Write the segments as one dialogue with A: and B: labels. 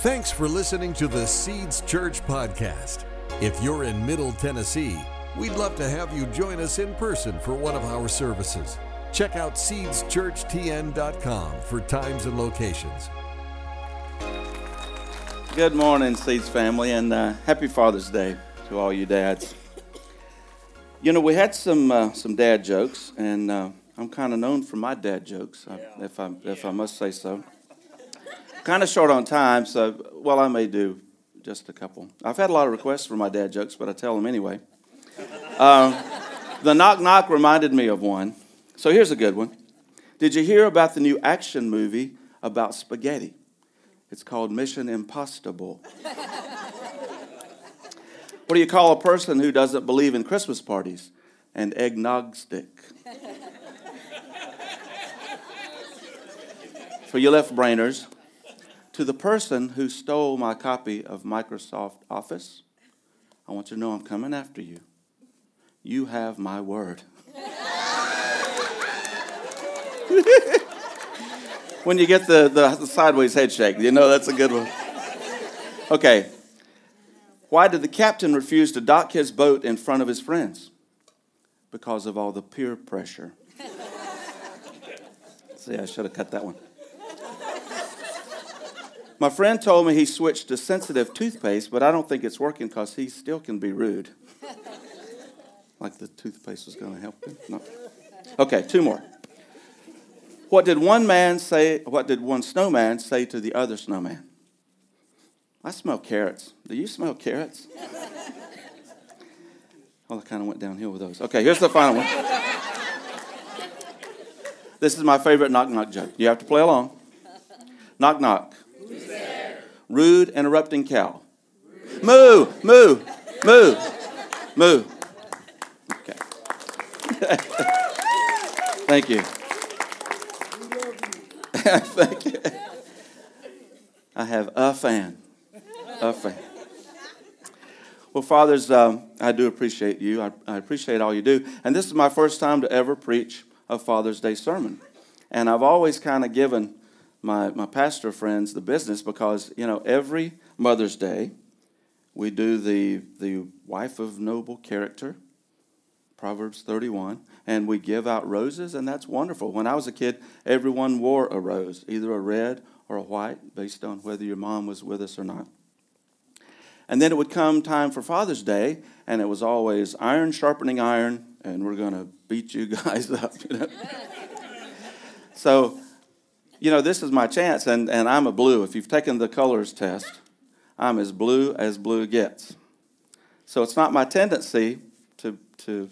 A: Thanks for listening to the Seeds Church podcast. If you're in Middle Tennessee, we'd love to have you join us in person for one of our services. Check out seedschurchtn.com for times and locations.
B: Good morning, Seeds family, and uh, happy Father's Day to all you dads. You know, we had some uh, some dad jokes, and uh, I'm kind of known for my dad jokes, uh, if I if I must say so. Kind of short on time, so well, I may do just a couple. I've had a lot of requests for my dad jokes, but I tell them anyway. Uh, the knock knock reminded me of one. So here's a good one. Did you hear about the new action movie about spaghetti? It's called Mission Impossible. what do you call a person who doesn't believe in Christmas parties? An eggnog stick. For you left brainers, to the person who stole my copy of Microsoft Office, I want you to know I'm coming after you. You have my word. when you get the, the, the, sideways head shake, you know that's a good one. Okay. Why did the captain refuse to dock his boat in front of his friends? Because of all the peer pressure. See, I should have cut that one. My friend told me he switched to sensitive toothpaste, but I don't think it's working because he still can be rude. like the toothpaste was going to help him. No. Okay, two more. What did one man say? What did one snowman say to the other snowman? I smell carrots. Do you smell carrots? Well, I kind of went downhill with those. Okay, here's the final one. This is my favorite knock knock joke. You have to play along. Knock knock. Rude interrupting cow. Moo, moo, moo, moo. Okay. Thank you. Thank you. I have a fan. A fan. Well, fathers, um, I do appreciate you. I, I appreciate all you do. And this is my first time to ever preach a Father's Day sermon. And I've always kind of given my, my pastor friends the business because, you know, every Mother's Day, we do the, the wife of noble character, Proverbs 31, and we give out roses, and that's wonderful. When I was a kid, everyone wore a rose, either a red or a white, based on whether your mom was with us or not. And then it would come time for Father's Day, and it was always iron sharpening iron, and we're going to beat you guys up. You know? so, you know, this is my chance, and, and I'm a blue. If you've taken the colors test, I'm as blue as blue gets. So it's not my tendency to, to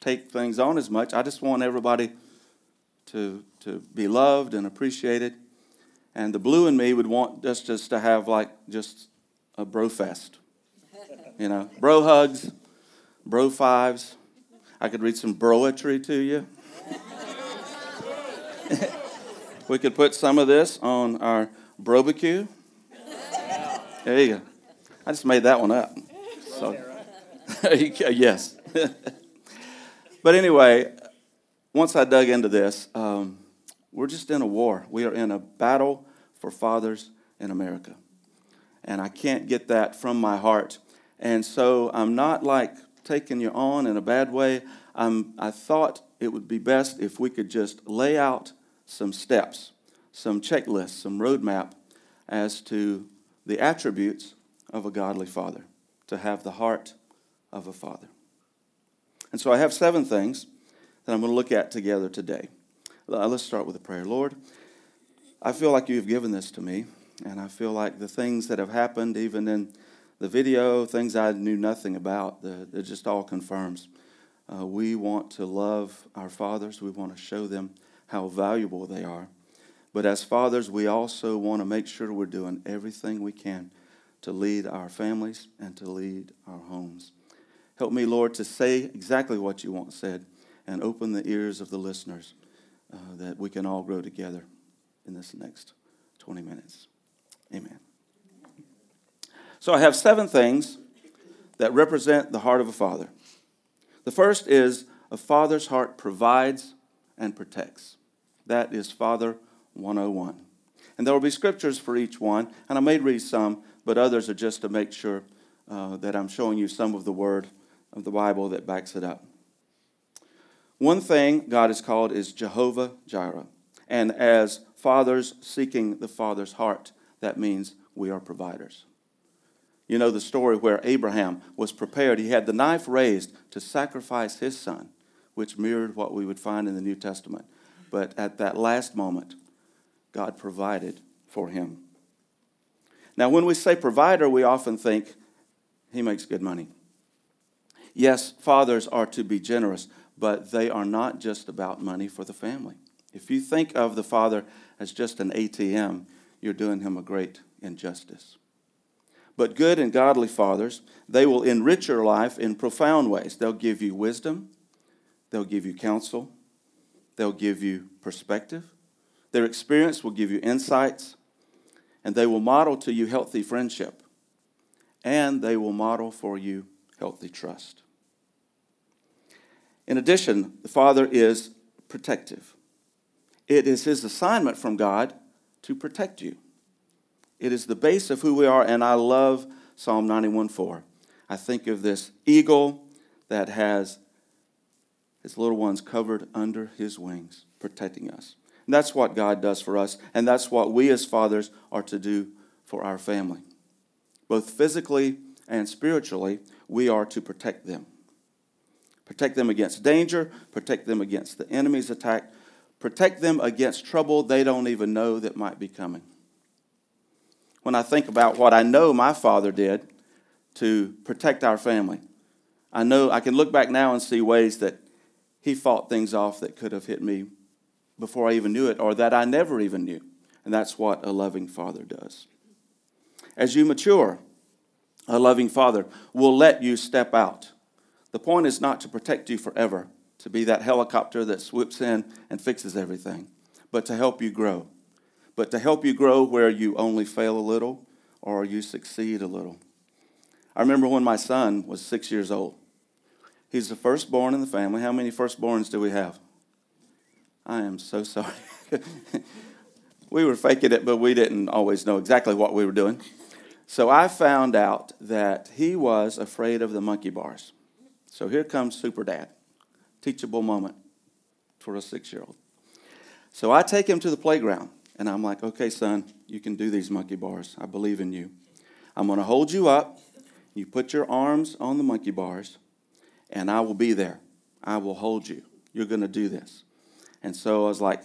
B: take things on as much. I just want everybody to, to be loved and appreciated. And the blue in me would want us just to have like just a bro fest. You know, bro hugs, bro fives. I could read some broetry to you. we could put some of this on our barbecue. There you go. I just made that one up. So, yes. but anyway, once I dug into this, um, we're just in a war. We are in a battle for fathers in America and I can't get that from my heart. And so I'm not like taking you on in a bad way. I'm, I thought it would be best if we could just lay out some steps, some checklists, some roadmap as to the attributes of a godly father, to have the heart of a father. And so I have seven things that I'm going to look at together today. Let's start with a prayer. Lord, I feel like you've given this to me. And I feel like the things that have happened, even in the video, things I knew nothing about, it just all confirms. Uh, we want to love our fathers, we want to show them how valuable they are. But as fathers, we also want to make sure we're doing everything we can to lead our families and to lead our homes. Help me, Lord, to say exactly what you want said and open the ears of the listeners uh, that we can all grow together in this next 20 minutes. Amen. So I have seven things that represent the heart of a father. The first is a father's heart provides and protects. That is Father 101. And there will be scriptures for each one, and I may read some, but others are just to make sure uh, that I'm showing you some of the word of the Bible that backs it up. One thing God is called is Jehovah Jireh. And as fathers seeking the Father's heart, that means we are providers. You know the story where Abraham was prepared. He had the knife raised to sacrifice his son, which mirrored what we would find in the New Testament. But at that last moment, God provided for him. Now, when we say provider, we often think he makes good money. Yes, fathers are to be generous, but they are not just about money for the family. If you think of the father as just an ATM, you're doing him a great injustice. But good and godly fathers, they will enrich your life in profound ways. They'll give you wisdom, they'll give you counsel, they'll give you perspective. Their experience will give you insights, and they will model to you healthy friendship, and they will model for you healthy trust. In addition, the Father is protective. It is His assignment from God to protect you. It is the base of who we are, and I love Psalm 91 4. I think of this eagle that has his little ones covered under his wings, protecting us. And that's what God does for us, and that's what we as fathers are to do for our family. Both physically and spiritually, we are to protect them. Protect them against danger, protect them against the enemy's attack, protect them against trouble they don't even know that might be coming when I think about what I know my father did to protect our family. I know I can look back now and see ways that he fought things off that could have hit me before I even knew it or that I never even knew. And that's what a loving father does. As you mature, a loving father will let you step out. The point is not to protect you forever, to be that helicopter that swoops in and fixes everything, but to help you grow but to help you grow where you only fail a little or you succeed a little. I remember when my son was six years old. He's the firstborn in the family. How many firstborns do we have? I am so sorry. we were faking it, but we didn't always know exactly what we were doing. So I found out that he was afraid of the monkey bars. So here comes Super Dad. Teachable moment for a six year old. So I take him to the playground and I'm like, okay, son, you can do these monkey bars. I believe in you. I'm going to hold you up. You put your arms on the monkey bars, and I will be there. I will hold you. You're going to do this. And so I was like,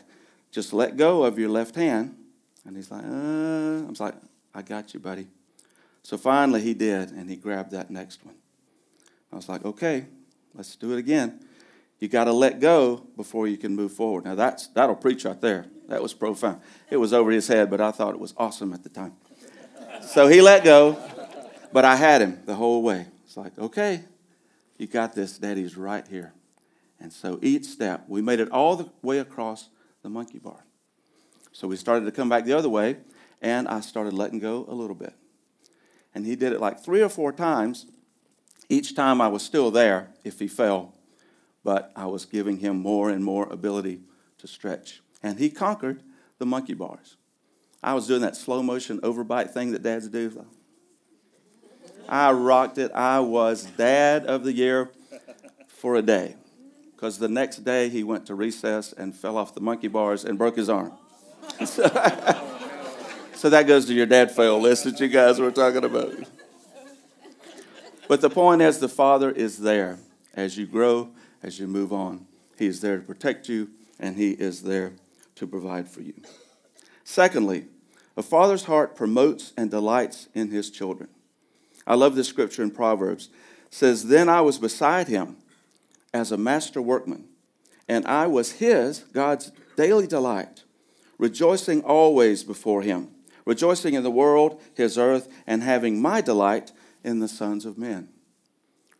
B: just let go of your left hand. And he's like, uh, I was like, I got you, buddy. So finally he did, and he grabbed that next one. I was like, okay, let's do it again. You got to let go before you can move forward. Now that's that'll preach right there. That was profound. It was over his head, but I thought it was awesome at the time. So he let go, but I had him the whole way. It's like, okay, you got this. Daddy's right here. And so each step, we made it all the way across the monkey bar. So we started to come back the other way, and I started letting go a little bit. And he did it like three or four times. Each time I was still there if he fell, but I was giving him more and more ability to stretch and he conquered the monkey bars. I was doing that slow motion overbite thing that dads do. I rocked it. I was dad of the year for a day because the next day he went to recess and fell off the monkey bars and broke his arm. so, that goes to your dad fail list that you guys were talking about. But the point is, the Father is there as you grow, as you move on. He is there to protect you, and He is there to provide for you. Secondly, a father's heart promotes and delights in his children. I love this scripture in Proverbs. It says, Then I was beside him as a master workman, and I was his, God's daily delight, rejoicing always before him, rejoicing in the world, his earth, and having my delight in the sons of men.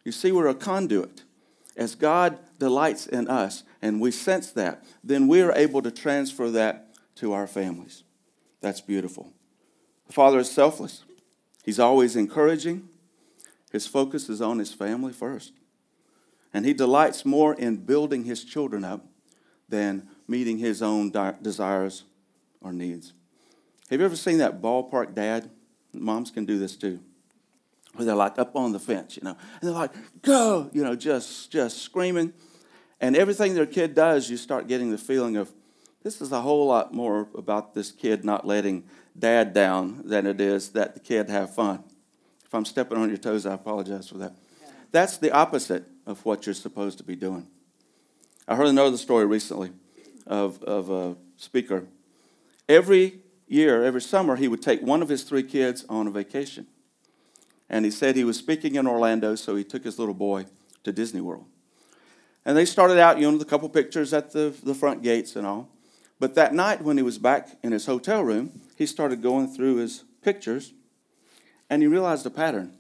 B: You see, we're a conduit. As God delights in us, and we sense that, then we are able to transfer that to our families. That's beautiful. The Father is selfless, He's always encouraging. His focus is on His family first. And He delights more in building His children up than meeting His own desires or needs. Have you ever seen that ballpark dad? Moms can do this too. Where they're like up on the fence, you know, and they're like, go, you know, just just screaming. And everything their kid does, you start getting the feeling of this is a whole lot more about this kid not letting dad down than it is that the kid have fun. If I'm stepping on your toes, I apologize for that. That's the opposite of what you're supposed to be doing. I heard another story recently of, of a speaker. Every year, every summer, he would take one of his three kids on a vacation. And he said he was speaking in Orlando, so he took his little boy to Disney World. And they started out, you know, a couple pictures at the, the front gates and all. But that night, when he was back in his hotel room, he started going through his pictures and he realized a pattern.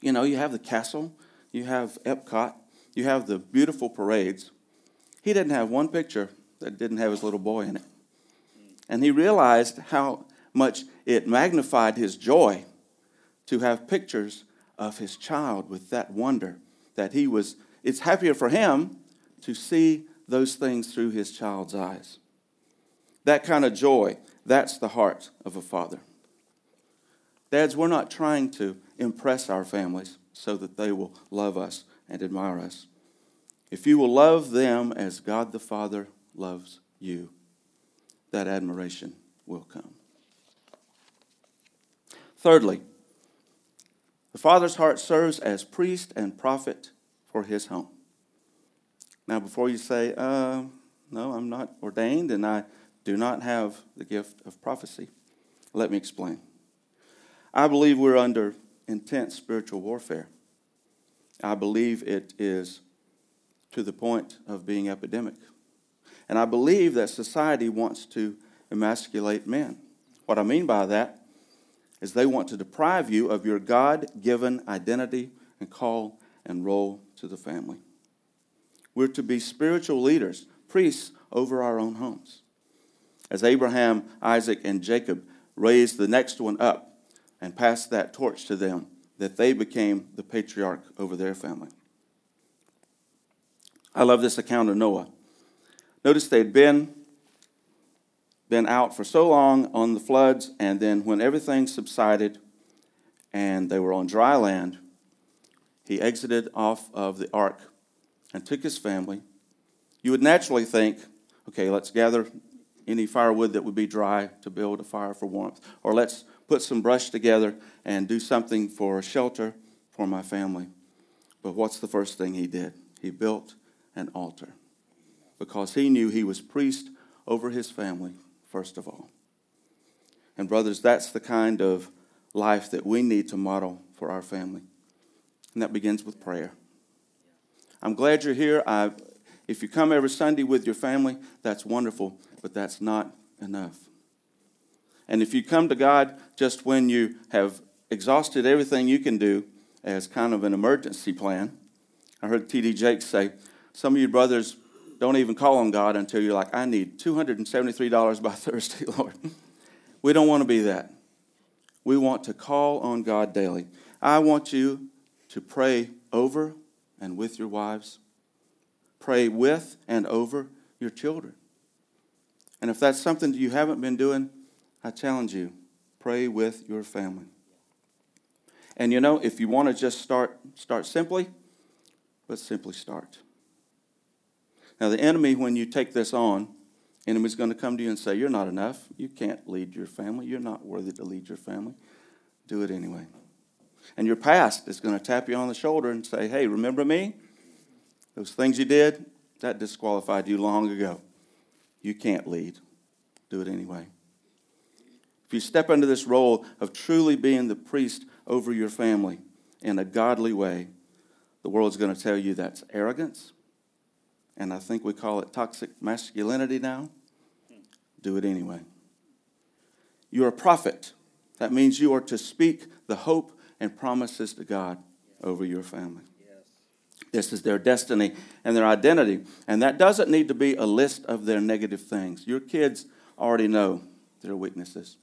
B: You know, you have the castle, you have Epcot, you have the beautiful parades. He didn't have one picture that didn't have his little boy in it. And he realized how much it magnified his joy to have pictures of his child with that wonder that he was. It's happier for him to see those things through his child's eyes. That kind of joy, that's the heart of a father. Dads, we're not trying to impress our families so that they will love us and admire us. If you will love them as God the Father loves you, that admiration will come. Thirdly, the Father's heart serves as priest and prophet for his home. Now, before you say, uh, no, I'm not ordained and I do not have the gift of prophecy, let me explain. I believe we're under intense spiritual warfare. I believe it is to the point of being epidemic. And I believe that society wants to emasculate men. What I mean by that is they want to deprive you of your God given identity and call and role to the family. We're to be spiritual leaders, priests over our own homes. As Abraham, Isaac, and Jacob raised the next one up and passed that torch to them, that they became the patriarch over their family. I love this account of Noah. Notice they'd been, been out for so long on the floods, and then when everything subsided and they were on dry land, he exited off of the ark and took his family. You would naturally think, okay, let's gather any firewood that would be dry to build a fire for warmth, or let's put some brush together and do something for shelter for my family. But what's the first thing he did? He built an altar because he knew he was priest over his family, first of all. And, brothers, that's the kind of life that we need to model for our family. And that begins with prayer. I'm glad you're here. I, if you come every Sunday with your family, that's wonderful, but that's not enough. And if you come to God just when you have exhausted everything you can do as kind of an emergency plan, I heard T.D. Jakes say, some of you brothers don't even call on God until you're like, I need $273 by Thursday, Lord. we don't want to be that. We want to call on God daily. I want you to pray over and with your wives. Pray with and over your children. And if that's something that you haven't been doing, I challenge you pray with your family. And you know, if you want to just start, start simply, let's simply start. Now, the enemy, when you take this on, enemy's going to come to you and say, You're not enough. You can't lead your family. You're not worthy to lead your family. Do it anyway. And your past is going to tap you on the shoulder and say, Hey, remember me? Those things you did, that disqualified you long ago. You can't lead. Do it anyway. If you step into this role of truly being the priest over your family in a godly way, the world's going to tell you that's arrogance. And I think we call it toxic masculinity now. Do it anyway. You're a prophet. That means you are to speak the hope and promises to God over your family. This is their destiny and their identity. And that doesn't need to be a list of their negative things. Your kids already know their weaknesses.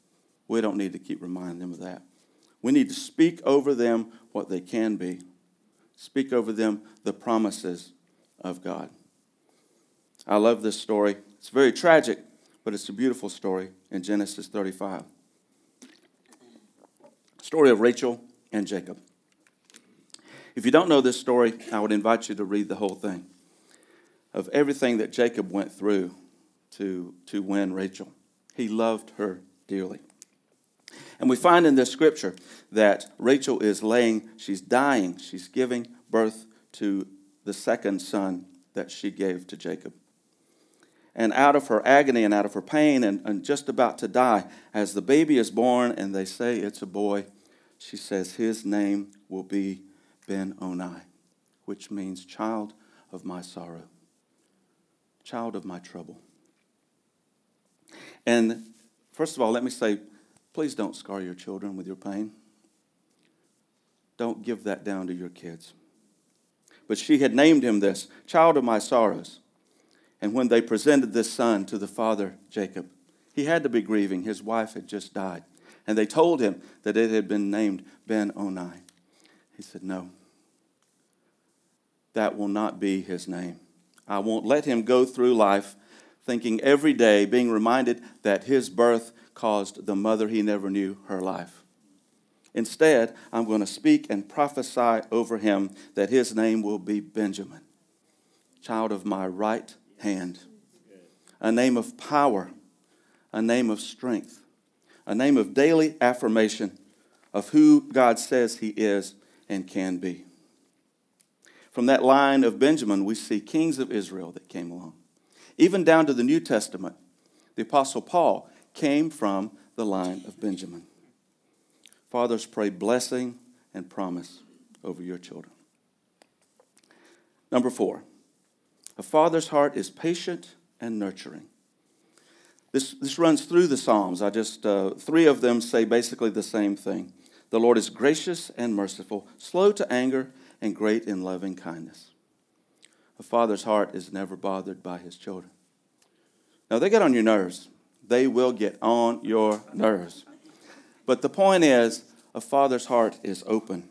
B: We don't need to keep reminding them of that. We need to speak over them what they can be, speak over them the promises of God. I love this story. It's very tragic, but it's a beautiful story in Genesis 35. Story of Rachel and Jacob. If you don't know this story, I would invite you to read the whole thing of everything that Jacob went through to, to win Rachel. He loved her dearly. And we find in this scripture that Rachel is laying, she's dying, she's giving birth to the second son that she gave to Jacob. And out of her agony and out of her pain and, and just about to die, as the baby is born and they say it's a boy, she says, His name will be Ben Oni, which means child of my sorrow, child of my trouble. And first of all, let me say, please don't scar your children with your pain. Don't give that down to your kids. But she had named him this, child of my sorrows. And when they presented this son to the father, Jacob, he had to be grieving. His wife had just died. And they told him that it had been named Ben Oni. He said, No, that will not be his name. I won't let him go through life thinking every day, being reminded that his birth caused the mother he never knew her life. Instead, I'm going to speak and prophesy over him that his name will be Benjamin, child of my right hand, a name of power, a name of strength, a name of daily affirmation of who God says he is and can be. From that line of Benjamin, we see kings of Israel that came along. Even down to the New Testament, the Apostle Paul came from the line of Benjamin. Fathers, pray blessing and promise over your children. Number four, a father's heart is patient and nurturing. This, this runs through the Psalms. I just, uh, three of them say basically the same thing. The Lord is gracious and merciful, slow to anger, and great in loving kindness. A father's heart is never bothered by his children. Now, they get on your nerves. They will get on your nerves. But the point is, a father's heart is open,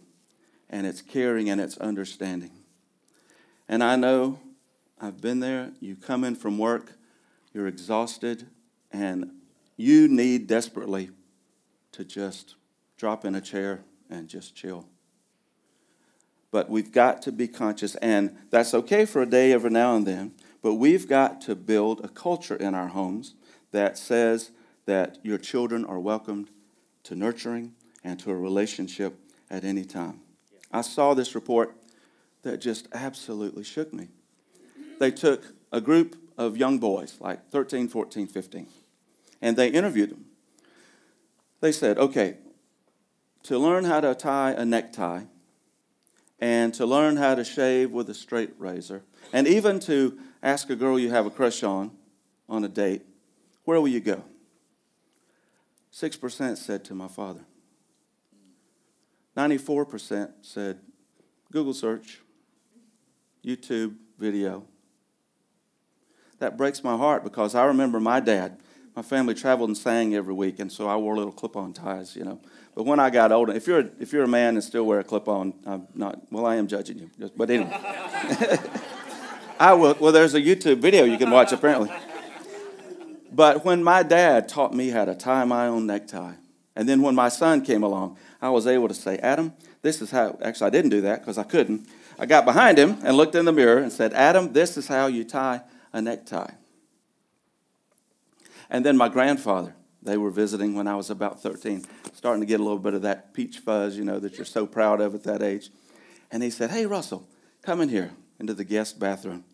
B: and it's caring and it's understanding. And I know I've been there. You come in from work, you're exhausted, and you need desperately to just drop in a chair and just chill. But we've got to be conscious, and that's okay for a day every now and then, but we've got to build a culture in our homes that says that your children are welcomed to nurturing and to a relationship at any time. I saw this report that just absolutely shook me. They took a group of young boys, like 13, 14, 15, and they interviewed them. They said, okay, to learn how to tie a necktie, and to learn how to shave with a straight razor, and even to ask a girl you have a crush on on a date, where will you go? 6% said to my father. 94% said Google search, YouTube video. That breaks my heart because I remember my dad. My family traveled and sang every week, and so I wore little clip-on ties, you know. But when I got older, if you're a, if you're a man and still wear a clip-on, I'm not. Well, I am judging you, but anyway. I will. Well, there's a YouTube video you can watch apparently. But when my dad taught me how to tie my own necktie, and then when my son came along, I was able to say, Adam, this is how. Actually, I didn't do that because I couldn't. I got behind him and looked in the mirror and said, Adam, this is how you tie a necktie. And then my grandfather, they were visiting when I was about 13, starting to get a little bit of that peach fuzz, you know, that you're so proud of at that age. And he said, Hey, Russell, come in here into the guest bathroom.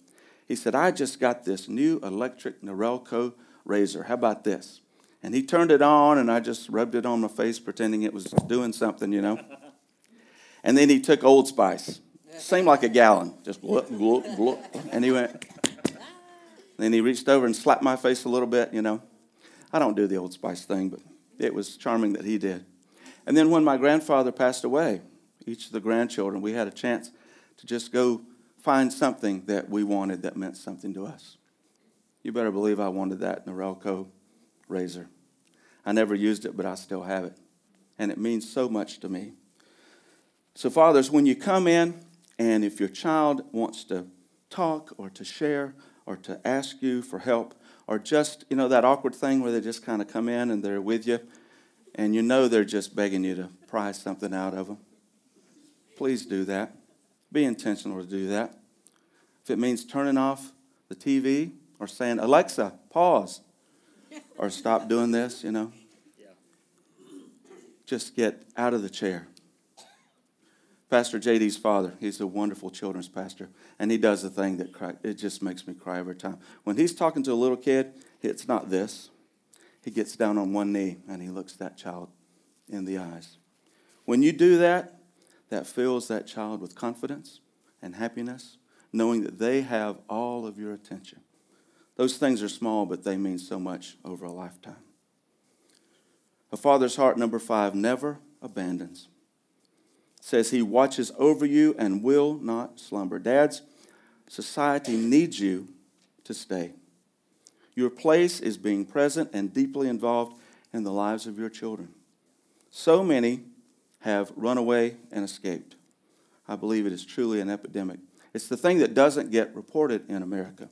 B: He said, I just got this new electric Norelco razor. How about this? And he turned it on, and I just rubbed it on my face, pretending it was doing something, you know. And then he took Old Spice, seemed like a gallon, just bloop, bloop, bloop. And he went, then he reached over and slapped my face a little bit, you know. I don't do the Old Spice thing, but it was charming that he did. And then when my grandfather passed away, each of the grandchildren, we had a chance to just go find something that we wanted that meant something to us. You better believe I wanted that Norelco razor. I never used it, but I still have it. And it means so much to me. So, fathers, when you come in and if your child wants to talk or to share or to ask you for help or just, you know, that awkward thing where they just kind of come in and they're with you and you know they're just begging you to pry something out of them. Please do that. Be intentional to do that. If it means turning off the TV or saying, Alexa, pause, or stop doing this, you know, just get out of the chair. Pastor JD's father, he's a wonderful children's pastor, and he does the thing that cry, it just makes me cry every time. When he's talking to a little kid, it's not this. He gets down on one knee and he looks that child in the eyes. When you do that, that fills that child with confidence and happiness, knowing that they have all of your attention. Those things are small, but they mean so much over a lifetime. A father's heart, number five, never abandons. Says he watches over you and will not slumber. Dads, society needs you to stay. Your place is being present and deeply involved in the lives of your children. So many have run away and escaped. I believe it is truly an epidemic. It's the thing that doesn't get reported in America.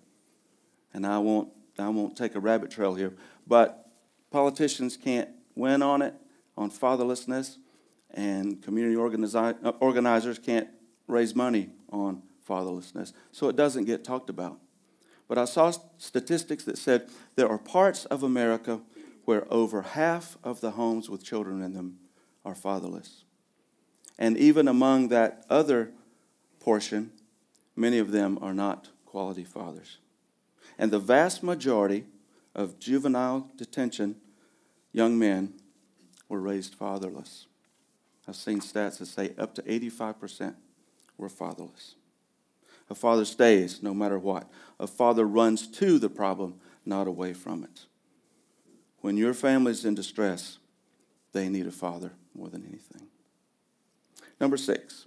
B: And I won't, I won't take a rabbit trail here, but politicians can't win on it, on fatherlessness, and community organizi- uh, organizers can't raise money on fatherlessness. So it doesn't get talked about. But I saw statistics that said there are parts of America where over half of the homes with children in them are fatherless. And even among that other portion, many of them are not quality fathers. And the vast majority of juvenile detention young men were raised fatherless. I've seen stats that say up to 85% were fatherless. A father stays no matter what. A father runs to the problem, not away from it. When your family's in distress, they need a father more than anything. Number six,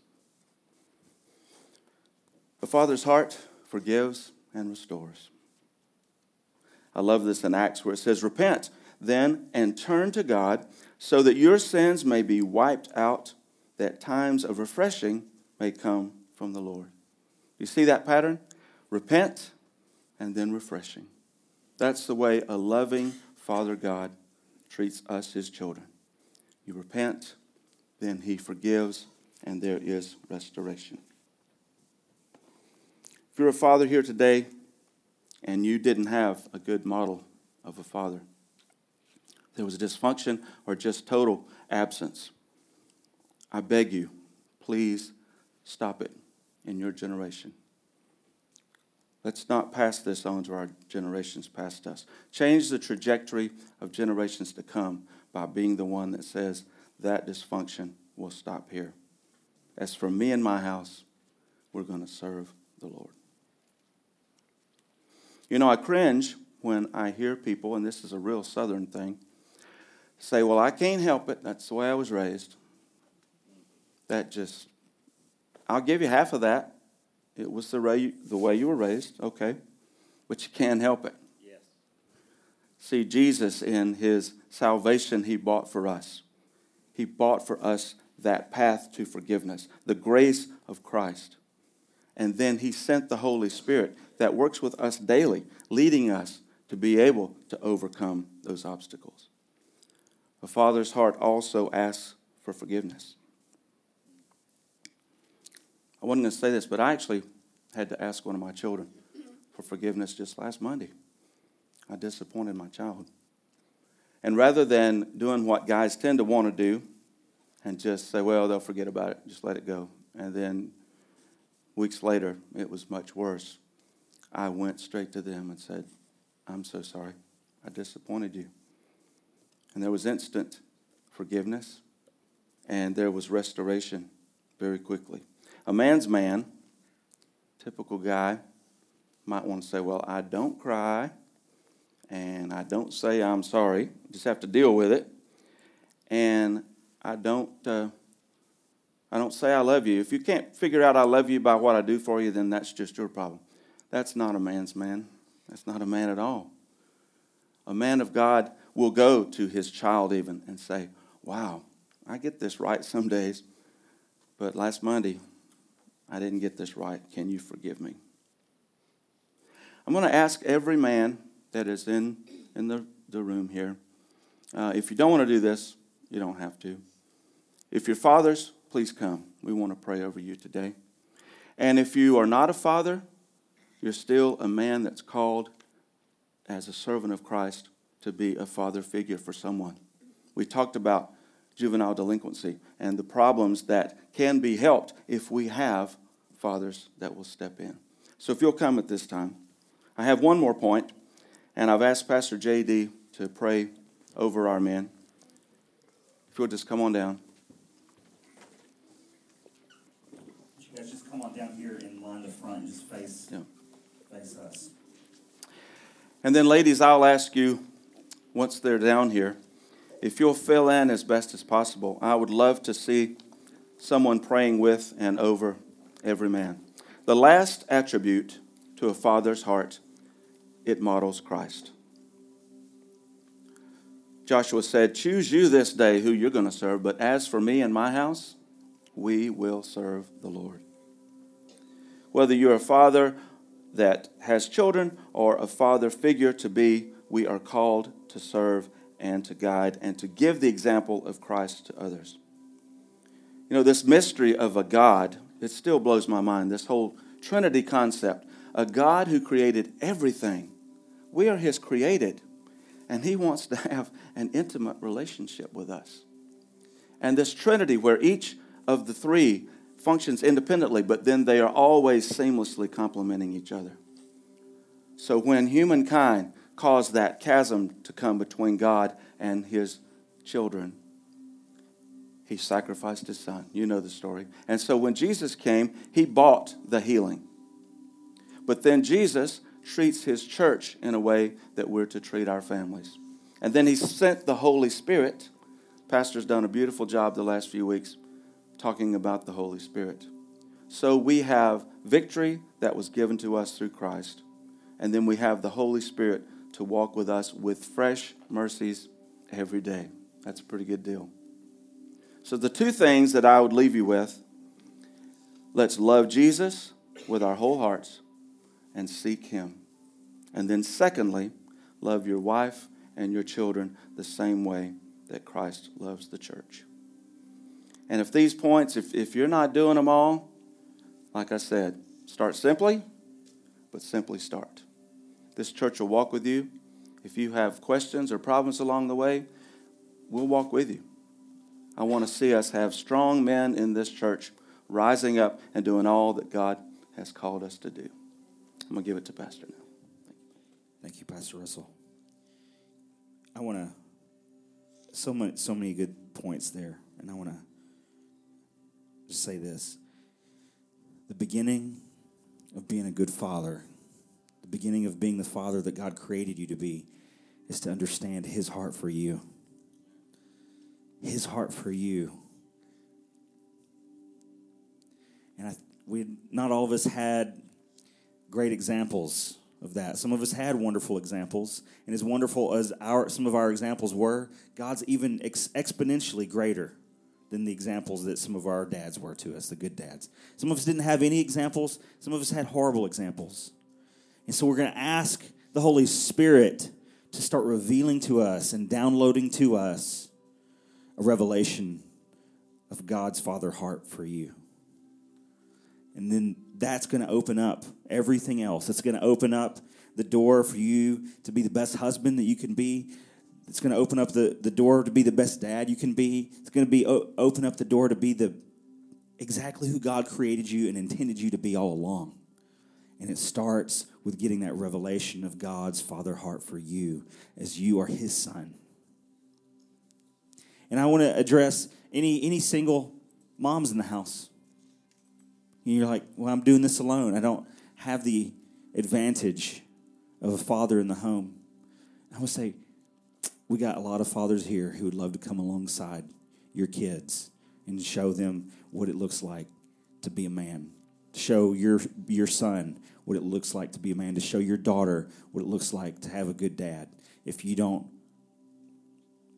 B: a father's heart forgives and restores. I love this in Acts where it says, Repent then and turn to God so that your sins may be wiped out, that times of refreshing may come from the Lord. You see that pattern? Repent and then refreshing. That's the way a loving Father God treats us, his children. You repent, then he forgives, and there is restoration. If you're a father here today and you didn't have a good model of a father, there was dysfunction or just total absence. I beg you, please stop it in your generation. Let's not pass this on to our generations past us. Change the trajectory of generations to come by being the one that says that dysfunction will stop here. As for me and my house, we're going to serve the Lord. You know, I cringe when I hear people, and this is a real southern thing say, Well, I can't help it. That's the way I was raised. That just, I'll give you half of that. It was the way you, the way you were raised, okay, but you can't help it. Yes. See, Jesus, in his salvation, he bought for us. He bought for us that path to forgiveness, the grace of Christ. And then he sent the Holy Spirit that works with us daily, leading us to be able to overcome those obstacles. A father's heart also asks for forgiveness. I wasn't going to say this, but I actually had to ask one of my children for forgiveness just last Monday. I disappointed my child. And rather than doing what guys tend to want to do and just say, well, they'll forget about it, just let it go. And then weeks later, it was much worse. I went straight to them and said, I'm so sorry. I disappointed you. And there was instant forgiveness, and there was restoration very quickly. A man's man, typical guy, might want to say, Well, I don't cry, and I don't say I'm sorry, just have to deal with it. And I don't. Uh, I don't say I love you. If you can't figure out I love you by what I do for you, then that's just your problem. That's not a man's man. That's not a man at all. A man of God will go to his child even and say, Wow, I get this right some days, but last Monday I didn't get this right. Can you forgive me? I'm going to ask every man that is in, in the, the room here. Uh, if you don't want to do this, you don't have to. If you're fathers, please come. We want to pray over you today. And if you are not a father, you're still a man that's called as a servant of Christ to be a father figure for someone. We talked about juvenile delinquency and the problems that can be helped if we have fathers that will step in. So if you'll come at this time, I have one more point, and I've asked Pastor JD to pray over our men. If you'll just come on down.
C: You guys just come on down here and line the front and just face,
B: Yeah.
C: face us.
B: And then, ladies, I'll ask you once they're down here if you'll fill in as best as possible. I would love to see someone praying with and over every man. The last attribute to a father's heart, it models Christ. Joshua said, Choose you this day who you're going to serve, but as for me and my house, we will serve the Lord. Whether you're a father that has children or a father figure to be, we are called to serve and to guide and to give the example of Christ to others. You know, this mystery of a God, it still blows my mind, this whole Trinity concept. A God who created everything. We are His created, and He wants to have an intimate relationship with us. And this Trinity, where each of the three functions independently, but then they are always seamlessly complementing each other. So when humankind caused that chasm to come between God and his children, he sacrificed his son. You know the story. And so when Jesus came, he bought the healing. But then Jesus treats his church in a way that we're to treat our families. And then he sent the Holy Spirit. Pastor's done a beautiful job the last few weeks talking about the Holy Spirit. So we have victory that was given to us through Christ. And then we have the Holy Spirit to walk with us with fresh mercies every day. That's a pretty good deal. So, the two things that I would leave you with let's love Jesus with our whole hearts and seek Him. And then, secondly, love your wife and your children the same way that Christ loves the church. And if these points, if, if you're not doing them all, like I said, start simply, but simply start. This church will walk with you. If you have questions or problems along the way, we'll walk with you. I want to see us have strong men in this church rising up and doing all that God has called us to do. I'm going to give it to Pastor now.
C: Thank you, Pastor Russell. I want to so many so many good points there, and I want to just say this: the beginning of being a good father, the beginning of being the father that God created you to be, is to understand His heart for you. His heart for you. And I, we, not all of us had great examples of that. Some of us had wonderful examples, and as wonderful as our some of our examples were, God's even ex- exponentially greater than the examples that some of our dads were to us, the good dads. Some of us didn't have any examples. Some of us had horrible examples, and so we're going to ask the Holy Spirit to start revealing to us and downloading to us a revelation of God's father heart for you. And then that's going to open up everything else. It's going to open up the door for you to be the best husband that you can be. It's going to open up the, the door to be the best dad you can be. It's going to be open up the door to be the exactly who God created you and intended you to be all along. And it starts with getting that revelation of God's father heart for you as you are his son. And I want to address any any single moms in the house. And you're like, well, I'm doing this alone. I don't have the advantage of a father in the home. I would say, we got a lot of fathers here who would love to come alongside your kids and show them what it looks like to be a man. Show your your son what it looks like to be a man. To show your daughter what it looks like to have a good dad. If you don't,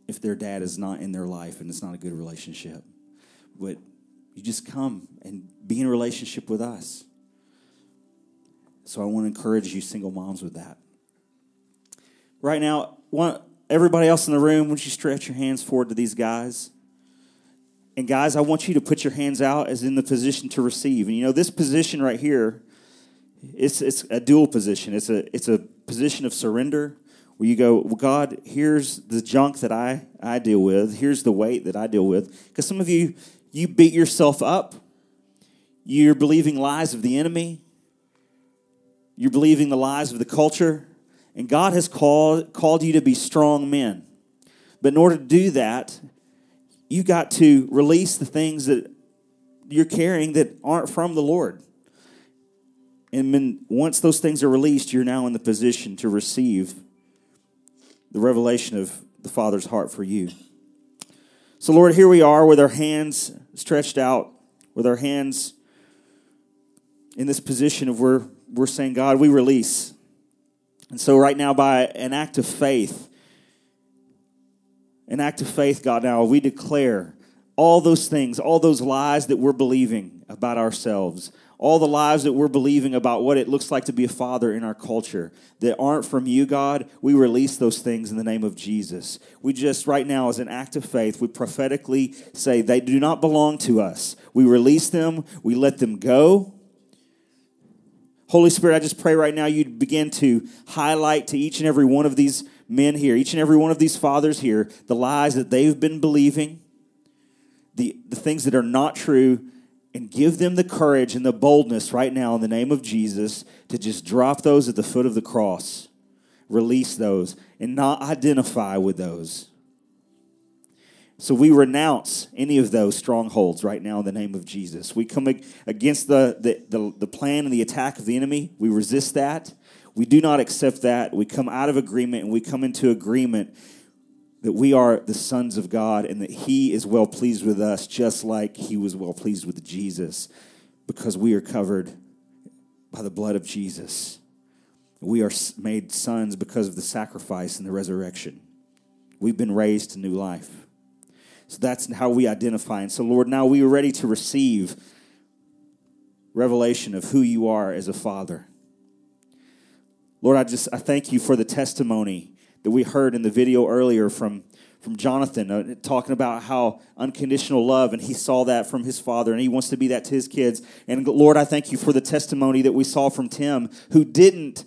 C: if their dad is not in their life and it's not a good relationship, but you just come and be in a relationship with us. So I want to encourage you, single moms, with that. right now, want everybody else in the room, would you stretch your hands forward to these guys? And guys, I want you to put your hands out as in the position to receive. And you know, this position right here, it's it's a dual position. It's a it's a position of surrender where you go, well, God, here's the junk that I, I deal with. Here's the weight that I deal with. Because some of you, you beat yourself up. You're believing lies of the enemy. You're believing the lies of the culture. And God has called, called you to be strong men. But in order to do that, you got to release the things that you're carrying that aren't from the Lord. And when, once those things are released, you're now in the position to receive the revelation of the Father's heart for you. So, Lord, here we are with our hands stretched out, with our hands in this position of where we're saying, God, we release. And so, right now, by an act of faith, an act of faith, God, now we declare all those things, all those lies that we're believing about ourselves, all the lies that we're believing about what it looks like to be a father in our culture that aren't from you, God, we release those things in the name of Jesus. We just, right now, as an act of faith, we prophetically say they do not belong to us. We release them, we let them go. Holy Spirit, I just pray right now you'd begin to highlight to each and every one of these men here, each and every one of these fathers here, the lies that they've been believing, the, the things that are not true, and give them the courage and the boldness right now in the name of Jesus to just drop those at the foot of the cross, release those, and not identify with those. So we renounce any of those strongholds right now in the name of Jesus. We come against the, the, the, the, plan and the attack of the enemy. We resist that. We do not accept that. We come out of agreement and we come into agreement that we are the sons of God and that He is well pleased with us, just like He was well pleased with Jesus, because we are covered by the blood of Jesus. We are made sons because of the sacrifice and the resurrection. We've been raised to new life. So that's how we identify. And so, Lord, now we are ready to receive revelation of who you are as a father. Lord, I just I thank you for the testimony that we heard in the video earlier from, from Jonathan, uh, talking about how unconditional love, and he saw that from his father, and he wants to be that to his kids. And Lord, I thank you for the testimony that we saw from Tim, who didn't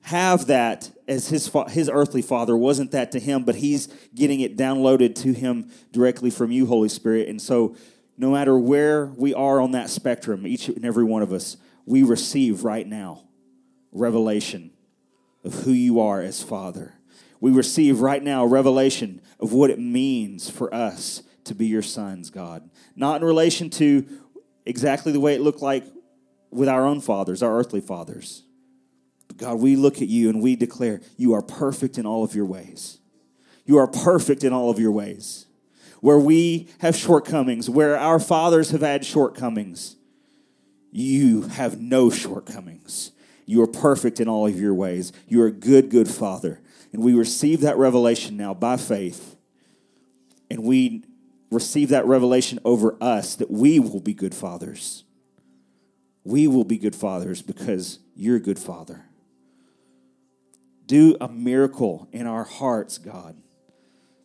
C: have that as his fa- his earthly father wasn't that to him, but he's getting it downloaded to him directly from you, Holy Spirit. And so, no matter where we are on that spectrum, each and every one of us, we receive right now revelation of who you are as Father we receive right now a revelation of what it means for us to be your sons, God. Not in relation to exactly the way it looked like with our own fathers, our earthly fathers. But God, we look at you and we declare you are perfect in all of your ways. You are perfect in all of your ways. Where we have shortcomings, where our fathers have had shortcomings, you have no shortcomings. You are perfect in all of your ways. You are a good, good father. And we receive that revelation now by faith. And we receive that revelation over us that we will be good fathers. We will be good fathers because you're a good father. Do a miracle in our hearts, God.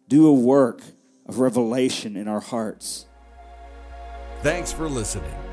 C: Do a work of revelation in our hearts.
A: Thanks for listening.